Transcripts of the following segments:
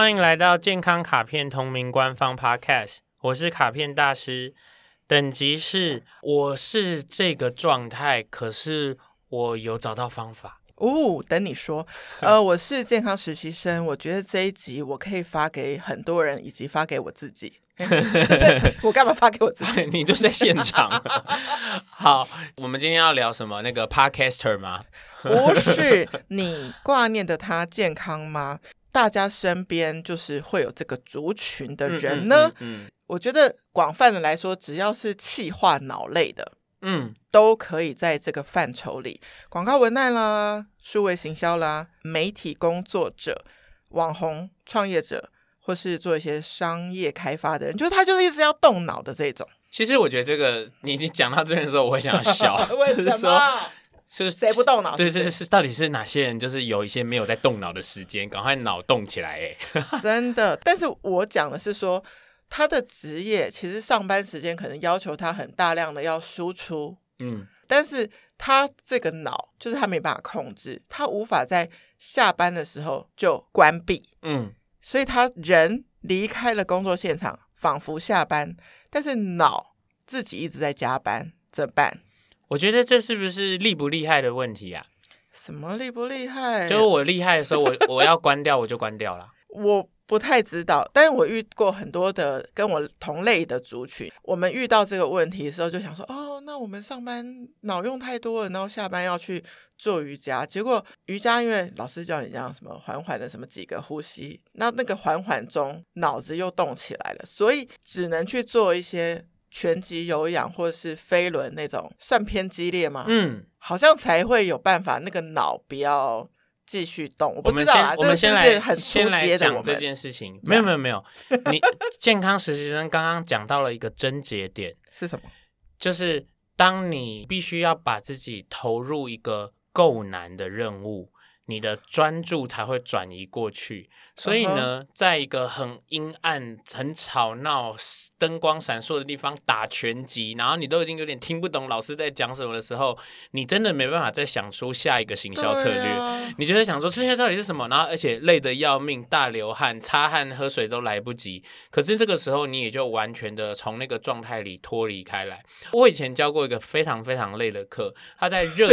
欢迎来到健康卡片同名官方 Podcast，我是卡片大师，等级是我是这个状态，可是我有找到方法哦。等你说，呃，我是健康实习生，我觉得这一集我可以发给很多人，以及发给我自己。我干嘛发给我自己？你就在现场。好，我们今天要聊什么？那个 Podcaster 吗？不是，你挂念的他健康吗？大家身边就是会有这个族群的人呢。嗯，嗯，嗯，我觉得广泛的来说，只要是气化脑类的，嗯，都可以在这个范畴里。广告文案啦，数位行销啦，媒体工作者、网红创业者，或是做一些商业开发的人，就是他就是一直要动脑的这种。其实我觉得这个你已经讲到这边的时候，我会想要笑，为什么？就是说是谁不动脑？对，这是是到底是哪些人？就是有一些没有在动脑的时间，赶快脑动起来！哎，真的。但是我讲的是说，他的职业其实上班时间可能要求他很大量的要输出，嗯，但是他这个脑就是他没办法控制，他无法在下班的时候就关闭，嗯，所以他人离开了工作现场，仿佛下班，但是脑自己一直在加班，怎么办？我觉得这是不是厉不厉害的问题啊？什么厉不厉害？就是我厉害的时候，我我要关掉，我就关掉了。我不太知道，但是我遇过很多的跟我同类的族群，我们遇到这个问题的时候，就想说，哦，那我们上班脑用太多了，然后下班要去做瑜伽，结果瑜伽因为老师叫你这样什么缓缓的什么几个呼吸，那那个缓缓中脑子又动起来了，所以只能去做一些。拳击有氧或者是飞轮那种算偏激烈吗？嗯，好像才会有办法，那个脑不要继续动。我不知道啊，我们先来很先来讲这件事情。没有没有没有，你 健康实习生刚刚讲到了一个症结点 是什么？就是当你必须要把自己投入一个够难的任务。你的专注才会转移过去，所以呢，在一个很阴暗、很吵闹、灯光闪烁的地方打拳击，然后你都已经有点听不懂老师在讲什么的时候，你真的没办法再想出下一个行销策略。啊、你就在想说这些到底是什么？然后而且累得要命，大流汗，擦汗、喝水都来不及。可是这个时候，你也就完全的从那个状态里脱离开来。我以前教过一个非常非常累的课，他在热，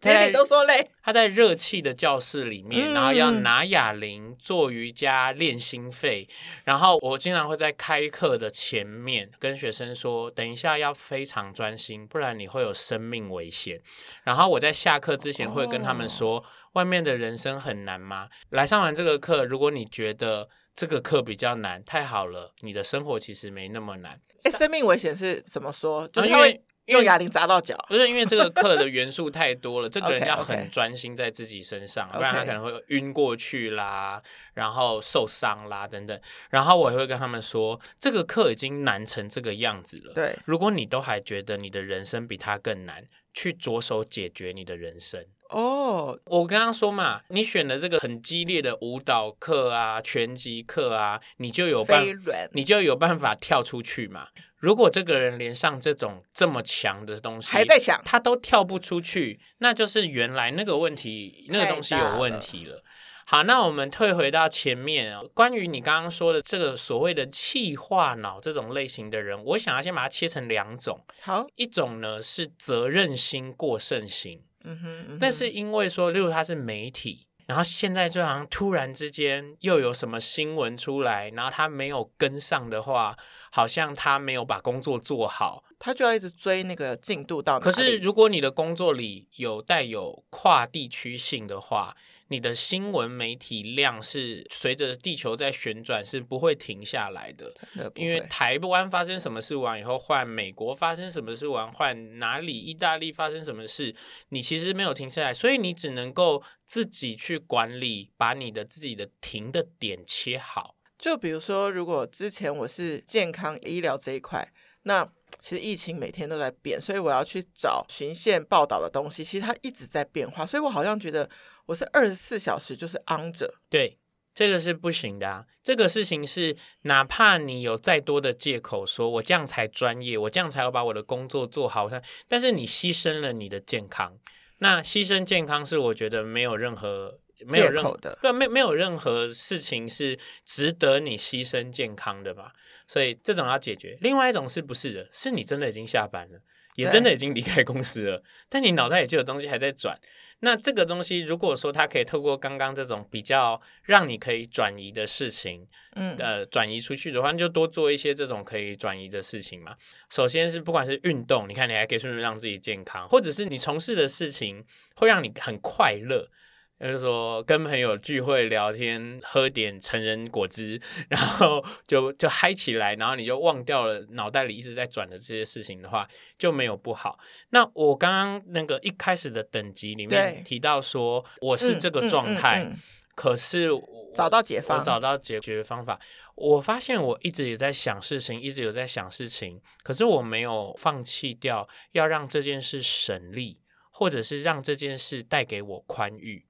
天天都说累，他在热气的教室里面，然后要拿哑铃做瑜伽练心肺，然后我经常会在开课的前面跟学生说，等一下要非常专心，不然你会有生命危险。然后我在下课之前会跟他们说，外面的人生很难吗？来上完这个课，如果你觉得这个课比较难，太好了，你的生活其实没那么难。哎，生命危险是怎么说？就是因为。用哑铃砸到脚，不是因为这个课的元素太多了，这个人 要很专心在自己身上.不然他可能会晕过去啦，然后受伤啦等等。然后我也会跟他们说，这个课已经难成这个样子了。对，如果你都还觉得你的人生比他更难，去着手解决你的人生。哦，oh, 我刚刚说嘛，你选了这个很激烈的舞蹈课啊、拳击课啊，你就有办，软你就有办法跳出去嘛。如果这个人连上这种这么强的东西还在想，他都跳不出去，那就是原来那个问题，那个东西有问题了。好，那我们退回到前面啊，关于你刚刚说的这个所谓的气化脑这种类型的人，我想要先把它切成两种。好，一种呢是责任心过剩型。嗯哼，嗯哼，但是因为说，例如他是媒体，然后现在就好像突然之间又有什么新闻出来，然后他没有跟上的话，好像他没有把工作做好，他就要一直追那个进度到。可是如果你的工作里有带有跨地区性的话，你的新闻媒体量是随着地球在旋转，是不会停下来的。真的，因为台湾发生什么事完以后，换美国发生什么事完，换哪里意大利发生什么事，你其实没有停下来，所以你只能够自己去管理，把你的自己的停的点切好。就比如说，如果之前我是健康医疗这一块，那其实疫情每天都在变，所以我要去找循线报道的东西，其实它一直在变化，所以我好像觉得我是二十四小时就是 on 着。对，这个是不行的啊。这个事情是，哪怕你有再多的借口说我这样才专业，我这样才要把我的工作做好，但是你牺牲了你的健康，那牺牲健康是我觉得没有任何。没有任何的，对，没没有任何事情是值得你牺牲健康的吧？所以这种要解决。另外一种是不是的？是你真的已经下班了，也真的已经离开公司了，但你脑袋里就有东西还在转。那这个东西，如果说它可以透过刚刚这种比较让你可以转移的事情，嗯，呃，转移出去的话，你就多做一些这种可以转移的事情嘛。首先是不管是运动，你看你还可以顺便让自己健康，或者是你从事的事情会让你很快乐。就是说，跟朋友聚会聊天，喝点成人果汁，然后就就嗨起来，然后你就忘掉了脑袋里一直在转的这些事情的话，就没有不好。那我刚刚那个一开始的等级里面提到说，我是这个状态，嗯嗯嗯嗯、可是找到解方，我找到解决方法。我发现我一直也在想事情，一直有在想事情，可是我没有放弃掉要让这件事省力，或者是让这件事带给我宽裕。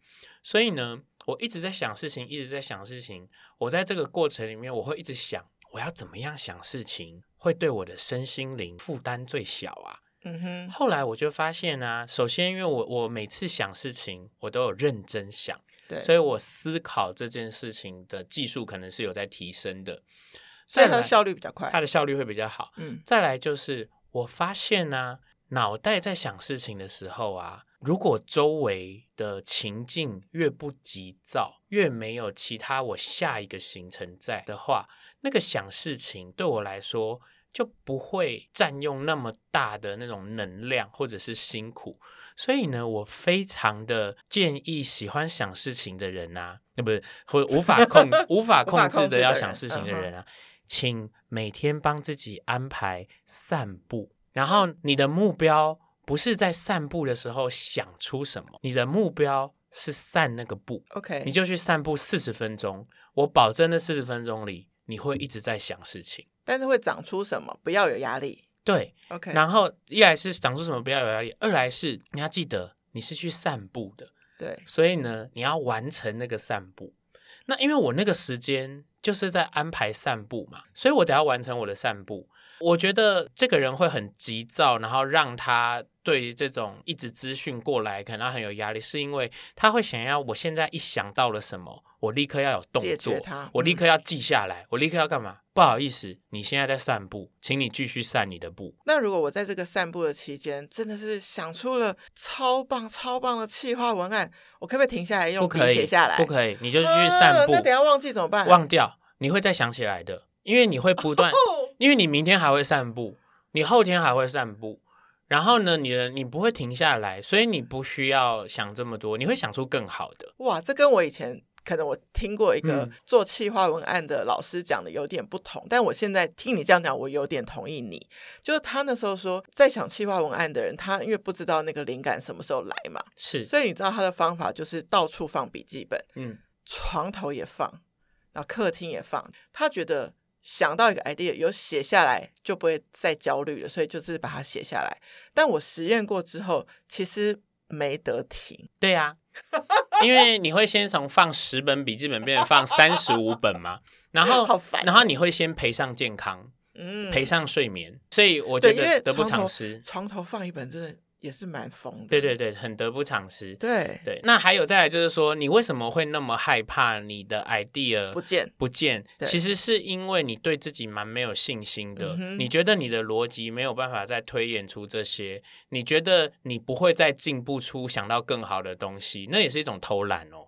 所以呢，我一直在想事情，一直在想事情。我在这个过程里面，我会一直想，我要怎么样想事情，会对我的身心灵负担最小啊？嗯哼。后来我就发现啊，首先，因为我我每次想事情，我都有认真想，对，所以我思考这件事情的技术可能是有在提升的，所以它的效率比较快，它的效率会比较好。嗯，再来就是我发现呢，脑袋在想事情的时候啊。如果周围的情境越不急躁，越没有其他我下一个行程在的话，那个想事情对我来说就不会占用那么大的那种能量或者是辛苦。所以呢，我非常的建议喜欢想事情的人啊，那不是 或无法控无法控制的要想事情的人啊，请每天帮自己安排散步，然后你的目标。不是在散步的时候想出什么，你的目标是散那个步，OK，你就去散步四十分钟，我保证那四十分钟里你会一直在想事情，但是会长出什么？不要有压力，对，OK。然后一来是长出什么不要有压力，二来是你要记得你是去散步的，对，所以呢你要完成那个散步。那因为我那个时间就是在安排散步嘛，所以我得要完成我的散步。我觉得这个人会很急躁，然后让他对于这种一直资讯过来，可能很有压力，是因为他会想要我现在一想到了什么，我立刻要有动作，嗯、我立刻要记下来，我立刻要干嘛？不好意思，你现在在散步，请你继续散你的步。那如果我在这个散步的期间，真的是想出了超棒、超棒的企划文案，我可不可以停下来用笔写下来？不可以，你就继续散步。啊、那等下忘记怎么办？忘掉，你会再想起来的，因为你会不断。哦因为你明天还会散步，你后天还会散步，然后呢，你的你不会停下来，所以你不需要想这么多，你会想出更好的。哇，这跟我以前可能我听过一个做企划文案的老师讲的有点不同，嗯、但我现在听你这样讲，我有点同意你。就是他那时候说，在想企划文案的人，他因为不知道那个灵感什么时候来嘛，是，所以你知道他的方法就是到处放笔记本，嗯，床头也放，然后客厅也放，他觉得。想到一个 idea，有写下来就不会再焦虑了，所以就是把它写下来。但我实验过之后，其实没得停。对呀、啊，因为你会先从放十本笔记本变成放三十五本嘛，然后，好烦，然后你会先赔上健康，嗯，赔上睡眠，所以我觉得得不偿失。床头放一本真的。也是蛮疯的，对对对，很得不偿失。对对，那还有再来就是说，你为什么会那么害怕你的 idea 不见不见？其实是因为你对自己蛮没有信心的，你觉得你的逻辑没有办法再推演出这些，你觉得你不会再进步出想到更好的东西，那也是一种偷懒哦。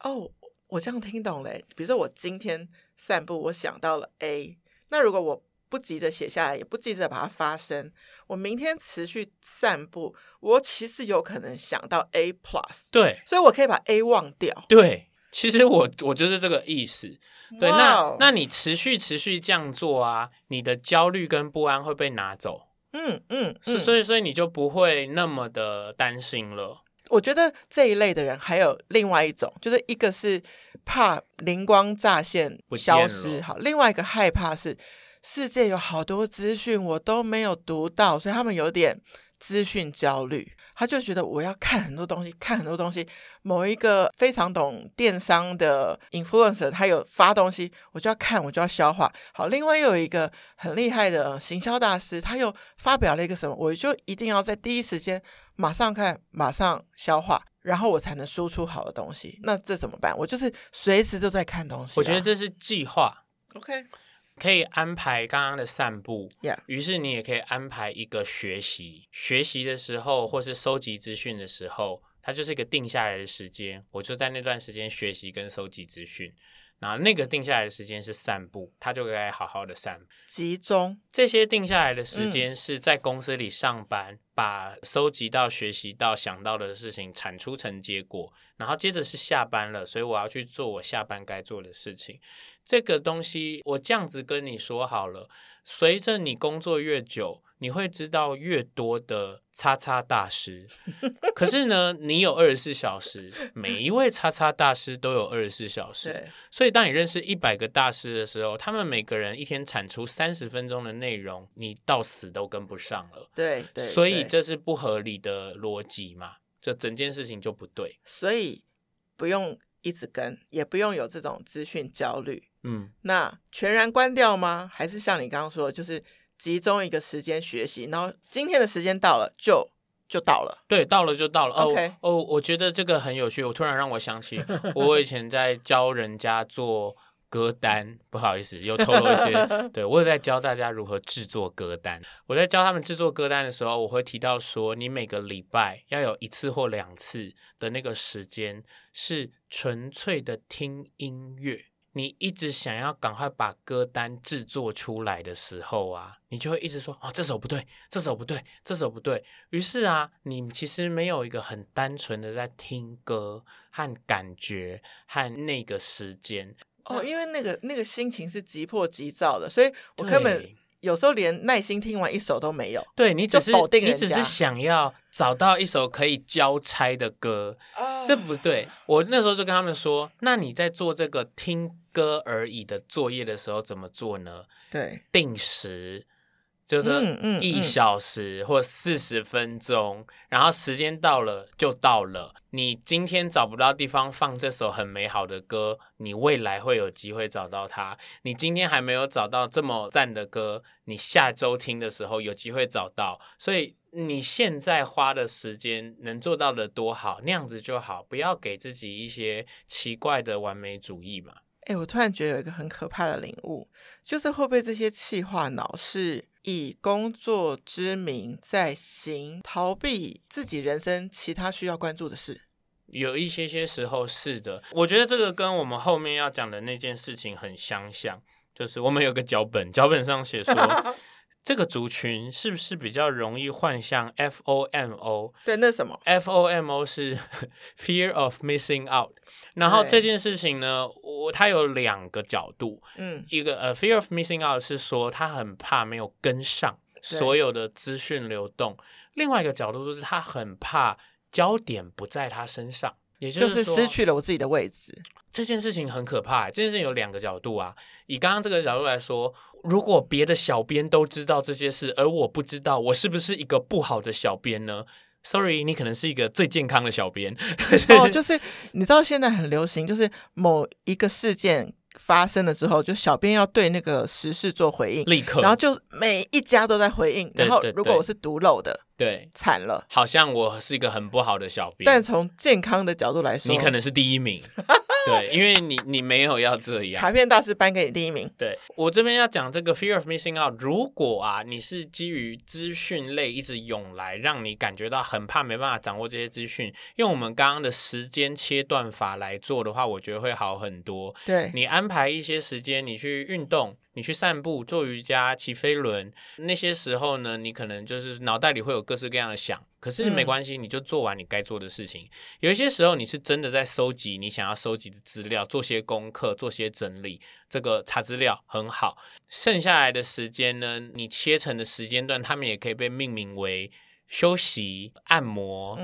哦，我这样听懂嘞。比如说我今天散步，我想到了 A，那如果我不急着写下来，也不急着把它发生。我明天持续散步，我其实有可能想到 A plus，对，所以我可以把 A 忘掉。对，其实我我就是这个意思。对那那你持续持续这样做啊，你的焦虑跟不安会被拿走。嗯嗯，是、嗯，所以所以你就不会那么的担心了。我觉得这一类的人还有另外一种，就是一个是怕灵光乍现消失，好，另外一个害怕是。世界有好多资讯我都没有读到，所以他们有点资讯焦虑。他就觉得我要看很多东西，看很多东西。某一个非常懂电商的 influencer，他有发东西，我就要看，我就要消化。好，另外又有一个很厉害的行销大师，他又发表了一个什么，我就一定要在第一时间马上看，马上消化，然后我才能输出好的东西。那这怎么办？我就是随时都在看东西啊。我觉得这是计划。OK。可以安排刚刚的散步.于是你也可以安排一个学习。学习的时候，或是收集资讯的时候，它就是一个定下来的时间。我就在那段时间学习跟收集资讯。然后那个定下来的时间是散步，他就该好好的散步。集中这些定下来的时间是在公司里上班，嗯、把收集到、学习到、想到的事情产出成结果。然后接着是下班了，所以我要去做我下班该做的事情。这个东西我这样子跟你说好了，随着你工作越久。你会知道越多的叉叉大师，可是呢，你有二十四小时，每一位叉叉大师都有二十四小时，所以当你认识一百个大师的时候，他们每个人一天产出三十分钟的内容，你到死都跟不上了。对对，所以这是不合理的逻辑嘛，就整件事情就不对。所以不用一直跟，也不用有这种资讯焦虑。嗯，那全然关掉吗？还是像你刚刚说的，就是。集中一个时间学习，然后今天的时间到了，就就到了。对，到了就到了。OK，哦，哦，我觉得这个很有趣。我突然让我想起，我以前在教人家做歌单，不好意思，又透露一些。对，我有在教大家如何制作歌单。我在教他们制作歌单的时候，我会提到说，你每个礼拜要有一次或两次的那个时间是纯粹的听音乐。你一直想要赶快把歌单制作出来的时候啊，你就会一直说哦，这首不对，这首不对，这首不对。于是啊，你其实没有一个很单纯的在听歌和感觉和那个时间哦，因为那个那个心情是急迫急躁的，所以我根本有时候连耐心听完一首都没有。对，你只是你只是想要找到一首可以交差的歌，哦，这不对。我那时候就跟他们说，那你在做这个听。歌而已的作业的时候怎么做呢？对，定时就是一小时或四十分钟，嗯嗯嗯，然后时间到了就到了。你今天找不到地方放这首很美好的歌，你未来会有机会找到它。你今天还没有找到这么赞的歌，你下周听的时候有机会找到。所以你现在花的时间能做到的多好，那样子就好，不要给自己一些奇怪的完美主义嘛。哎，我突然觉得有一个很可怕的领悟，就是会被这些气化脑是以工作之名在行，逃避自己人生其他需要关注的事？有一些些时候是的，我觉得这个跟我们后面要讲的那件事情很相像，就是我们有个脚本，脚本上写说。这个族群是不是比较容易患上 FOMO？对，那什么？FOMO 是 Fear of Missing Out。然后这件事情呢，我它有两个角度。嗯，一个呃，Fear of Missing Out 是说他很怕没有跟上所有的资讯流动。另外一个角度就是他很怕焦点不在他身上，也就是，就是失去了我自己的位置。这件事情很可怕。这件事情有两个角度啊。以刚刚这个角度来说。如果别的小编都知道这些事，而我不知道，我是不是一个不好的小编呢？Sorry，你可能是一个最健康的小编。哦，就是你知道现在很流行，就是某一个事件发生了之后，就小编要对那个时事做回应，立刻，然后就每一家都在回应。然后如果我是独漏的，对，惨了，好像我是一个很不好的小编。但从健康的角度来说，你可能是第一名。对，因为你你没有要这样，卡片大师颁给你第一名。对，我这边要讲这个 fear of missing out，如果啊你是基于资讯类一直涌来，让你感觉到很怕没办法掌握这些资讯，用我们刚刚的时间切断法来做的话，我觉得会好很多。对，你安排一些时间，你去运动。你去散步、做瑜伽、骑飞轮，那些时候呢，你可能就是脑袋里会有各式各样的想，可是没关系，你就做完你该做的事情。嗯、有一些时候，你是真的在收集你想要收集的资料，做些功课，做些整理，这个查资料很好。剩下来的时间呢，你切成的时间段，他们也可以被命名为休息、按摩。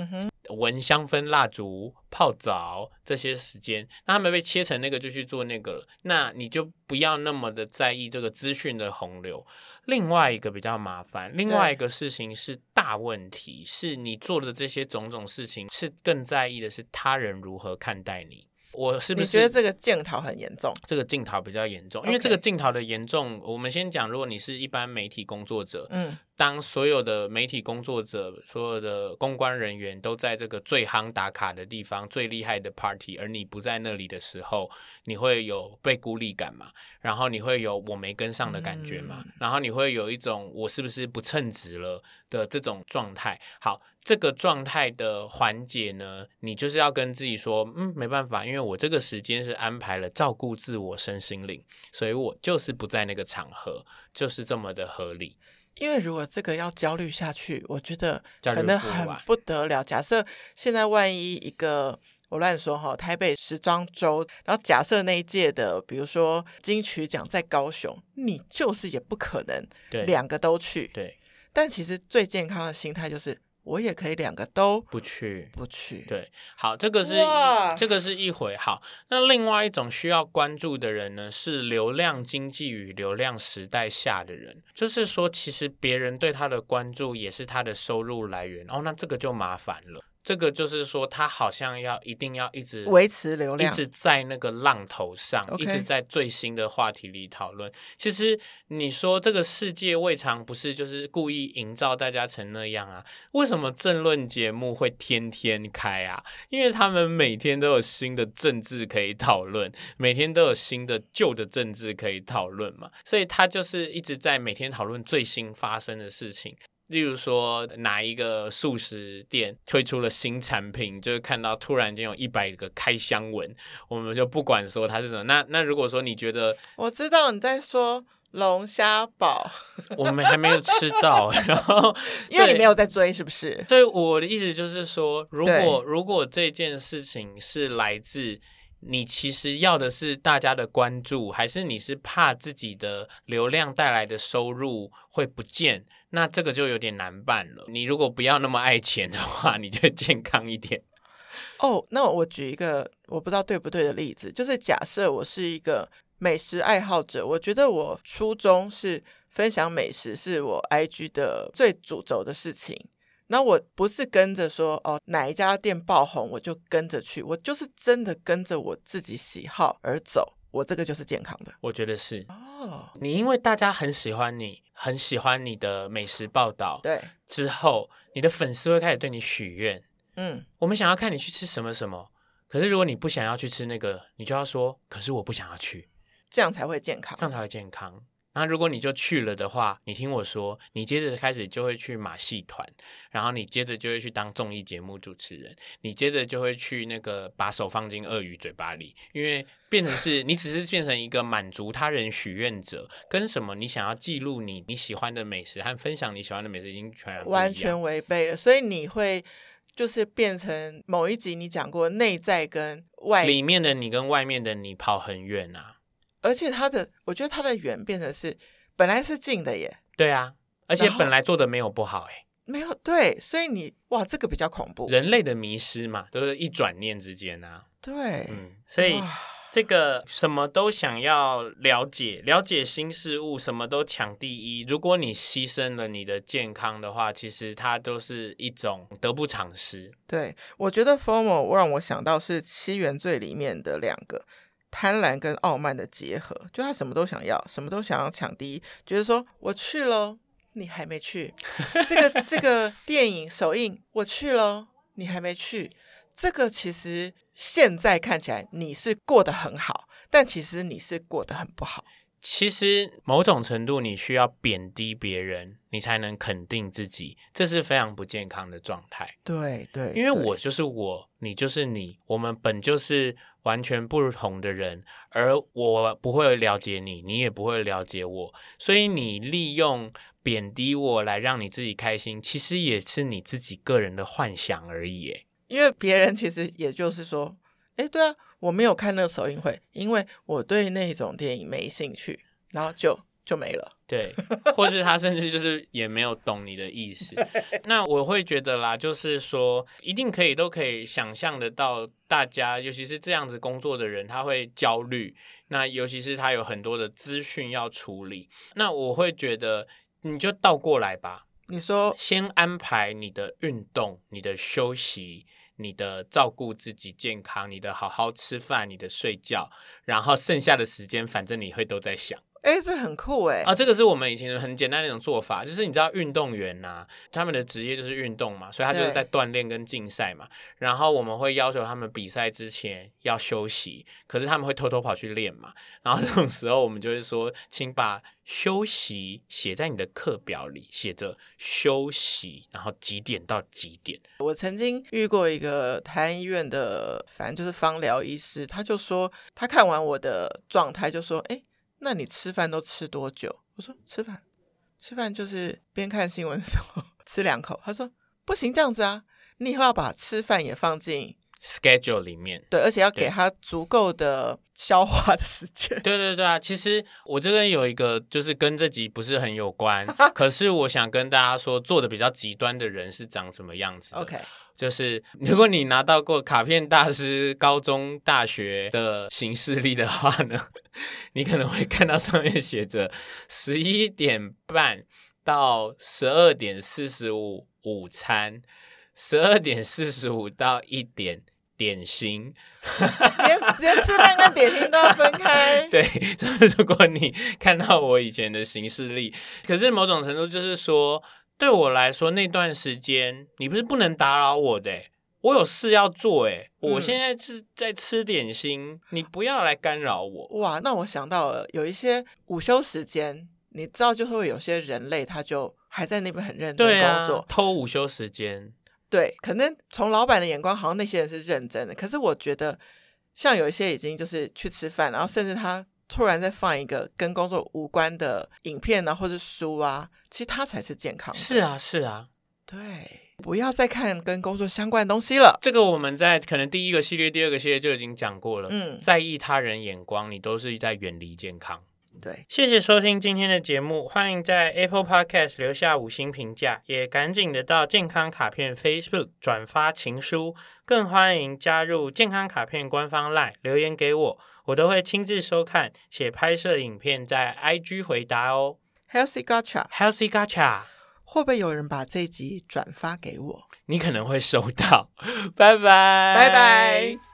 闻香氛蜡烛、泡澡这些时间，那他们被切成那个就去做那个了。那你就不要那么的在意这个资讯的洪流。另外一个比较麻烦，另外一个事情是大问题，是你做的这些种种事情，是更在意的是他人如何看待你。我是不是觉得这个镜头很严重？这个镜头比较严重，因为这个镜头的严重，我们先讲，如果你是一般媒体工作者，嗯。当所有的媒体工作者、所有的公关人员都在这个最夯打卡的地方、最厉害的 party，而你不在那里的时候，你会有被孤立感嘛？然后你会有我没跟上的感觉嘛？嗯、然后你会有一种我是不是不称职了的这种状态。好，这个状态的缓解呢，你就是要跟自己说，嗯，没办法，因为我这个时间是安排了照顾自我身心灵，所以我就是不在那个场合，就是这么的合理。因为如果这个要焦虑下去，我觉得可能很不得了。假设现在万一一个我乱说哈，台北时装周，然后假设那一届的，比如说金曲奖在高雄，你就是也不可能两个都去。对，对。但其实最健康的心态就是。我也可以两个都不去，不去。对，好，这个是这个是一回。好，那另外一种需要关注的人呢，是流量经济与流量时代下的人，就是说，其实别人对他的关注也是他的收入来源。哦，那这个就麻烦了。这个就是说，他好像要一定要一直维持流量，一直在那个浪头上.一直在最新的话题里讨论。其实你说这个世界未尝不是就是故意营造大家成那样啊？为什么政论节目会天天开啊？因为他们每天都有新的政治可以讨论，每天都有新的旧的政治可以讨论嘛，所以他就是一直在每天讨论最新发生的事情。例如说，哪一个素食店推出了新产品，就是看到突然间有一百个开箱文，我们就不管说它是什么。那那如果说你觉得，我知道你在说龙虾堡，我们还没有吃到，然后因为你没有在追，是不是？对我的意思就是说，如果如果这件事情是来自。你其实要的是大家的关注，还是你是怕自己的流量带来的收入会不见？那这个就有点难办了。你如果不要那么爱钱的话，你就健康一点。哦，那我举一个我不知道对不对的例子，就是假设我是一个美食爱好者，我觉得我初衷是分享美食，是我 IG 的最主轴的事情。那我不是跟着说哦，哪一家店爆红我就跟着去，我就是真的跟着我自己喜好而走，我这个就是健康的。我觉得是哦，你因为大家很喜欢你，很喜欢你的美食报道，对，之后你的粉丝会开始对你许愿，嗯，我们想要看你去吃什么什么，可是如果你不想要去吃那个，你就要说，可是我不想要去，这样才会健康，这样才会健康。那如果你就去了的话，你听我说，你接着开始就会去马戏团，然后你接着就会去当综艺节目主持人，你接着就会去那个把手放进鳄鱼嘴巴里，因为变成是你只是变成一个满足他人许愿者，跟什么你想要记录你你喜欢的美食和分享你喜欢的美食已经全然完全违背了，所以你会就是变成某一集你讲过内在跟外里面的你跟外面的你跑很远啊。而且它的，我觉得它的远变成是本来是近的耶。对啊，而且本来做的没有不好哎。没有对，所以你哇，这个比较恐怖。人类的迷失嘛，都是一转念之间啊。对，嗯，所以这个什么都想要了解，了解新事物，什么都抢第一。如果你牺牲了你的健康的话，其实它都是一种得不偿失。对，我觉得 formal 让我想到是七原罪里面的两个。贪婪跟傲慢的结合，就他什么都想要，什么都想要抢第一，觉得说我去喽，你还没去。这个这个电影首映，我去喽，你还没去。这个其实现在看起来你是过得很好，但其实你是过得很不好。其实某种程度，你需要贬低别人，你才能肯定自己，这是非常不健康的状态。对对，因为我就是我，你就是你，我们本就是完全不同的人，而我不会了解你，你也不会了解我，所以你利用贬低我来让你自己开心，其实也是你自己个人的幻想而已。因为别人其实也就是说，哎，对啊。我没有看那个首映会，因为我对那种电影没兴趣，然后就就没了。对，或是他甚至就是也没有懂你的意思。那我会觉得啦，就是说一定可以都可以想象得到，大家尤其是这样子工作的人，他会焦虑。那尤其是他有很多的资讯要处理。那我会觉得你就倒过来吧，你说先安排你的运动，你的休息。你的照顾自己健康，你的好好吃饭，你的睡觉，然后剩下的时间，反正你会都在想。哎，这很酷哎！啊，这个是我们以前很简单的一种做法，就是你知道运动员呐、啊，他们的职业就是运动嘛，所以他就是在锻炼跟竞赛嘛。然后我们会要求他们比赛之前要休息，可是他们会偷偷跑去练嘛。然后这种时候，我们就会说，请把休息写在你的课表里，写着休息，然后几点到几点。我曾经遇过一个台安医院的，反正就是芳疗医师，他就说，他看完我的状态，就说，哎。那你吃饭都吃多久？我说吃饭，吃饭就是边看新闻的时候 吃两口。他说不行这样子啊，你以后要把吃饭也放进 schedule 里面。对，而且要给他足够的消化的时间。对对对啊，其实我这边有一个就是跟这集不是很有关，可是我想跟大家说，做的比较极端的人是长什么样子。OK。就是如果你拿到过卡片大师高中、大学的行事历的话呢，你可能会看到上面写着十一点半到十二点四十五午餐，十二点四十五到一点点心，连连吃饭跟点心都要分开。对，就是如果你看到我以前的行事历，可是某种程度就是说。对我来说，那段时间你不是不能打扰我的，我有事要做，哎，我现在是在吃点心，嗯，你不要来干扰我。哇，那我想到了，有一些午休时间，你知道，就会有些人类他就还在那边很认真工作，啊，偷午休时间。对，可能从老板的眼光，好像那些人是认真的，可是我觉得，像有一些已经就是去吃饭，然后甚至他。突然再放一个跟工作无关的影片啊，或者书啊，其实他才是健康的。是啊，是啊，对，不要再看跟工作相关的东西了。这个我们在可能第一个系列、第二个系列就已经讲过了。嗯，在意他人眼光，你都是在远离健康。对，谢谢收听今天的节目，欢迎在 Apple Podcast 留下五星评价，也赶紧的到健康卡片 Facebook 转发情书，更欢迎加入健康卡片官方 LINE 留言给我，我都会亲自收看且拍摄影片在 IG 回答哦。Healthy Gacha，Healthy Gacha，会不会有人把这集转发给我？你可能会收到，拜拜，拜拜。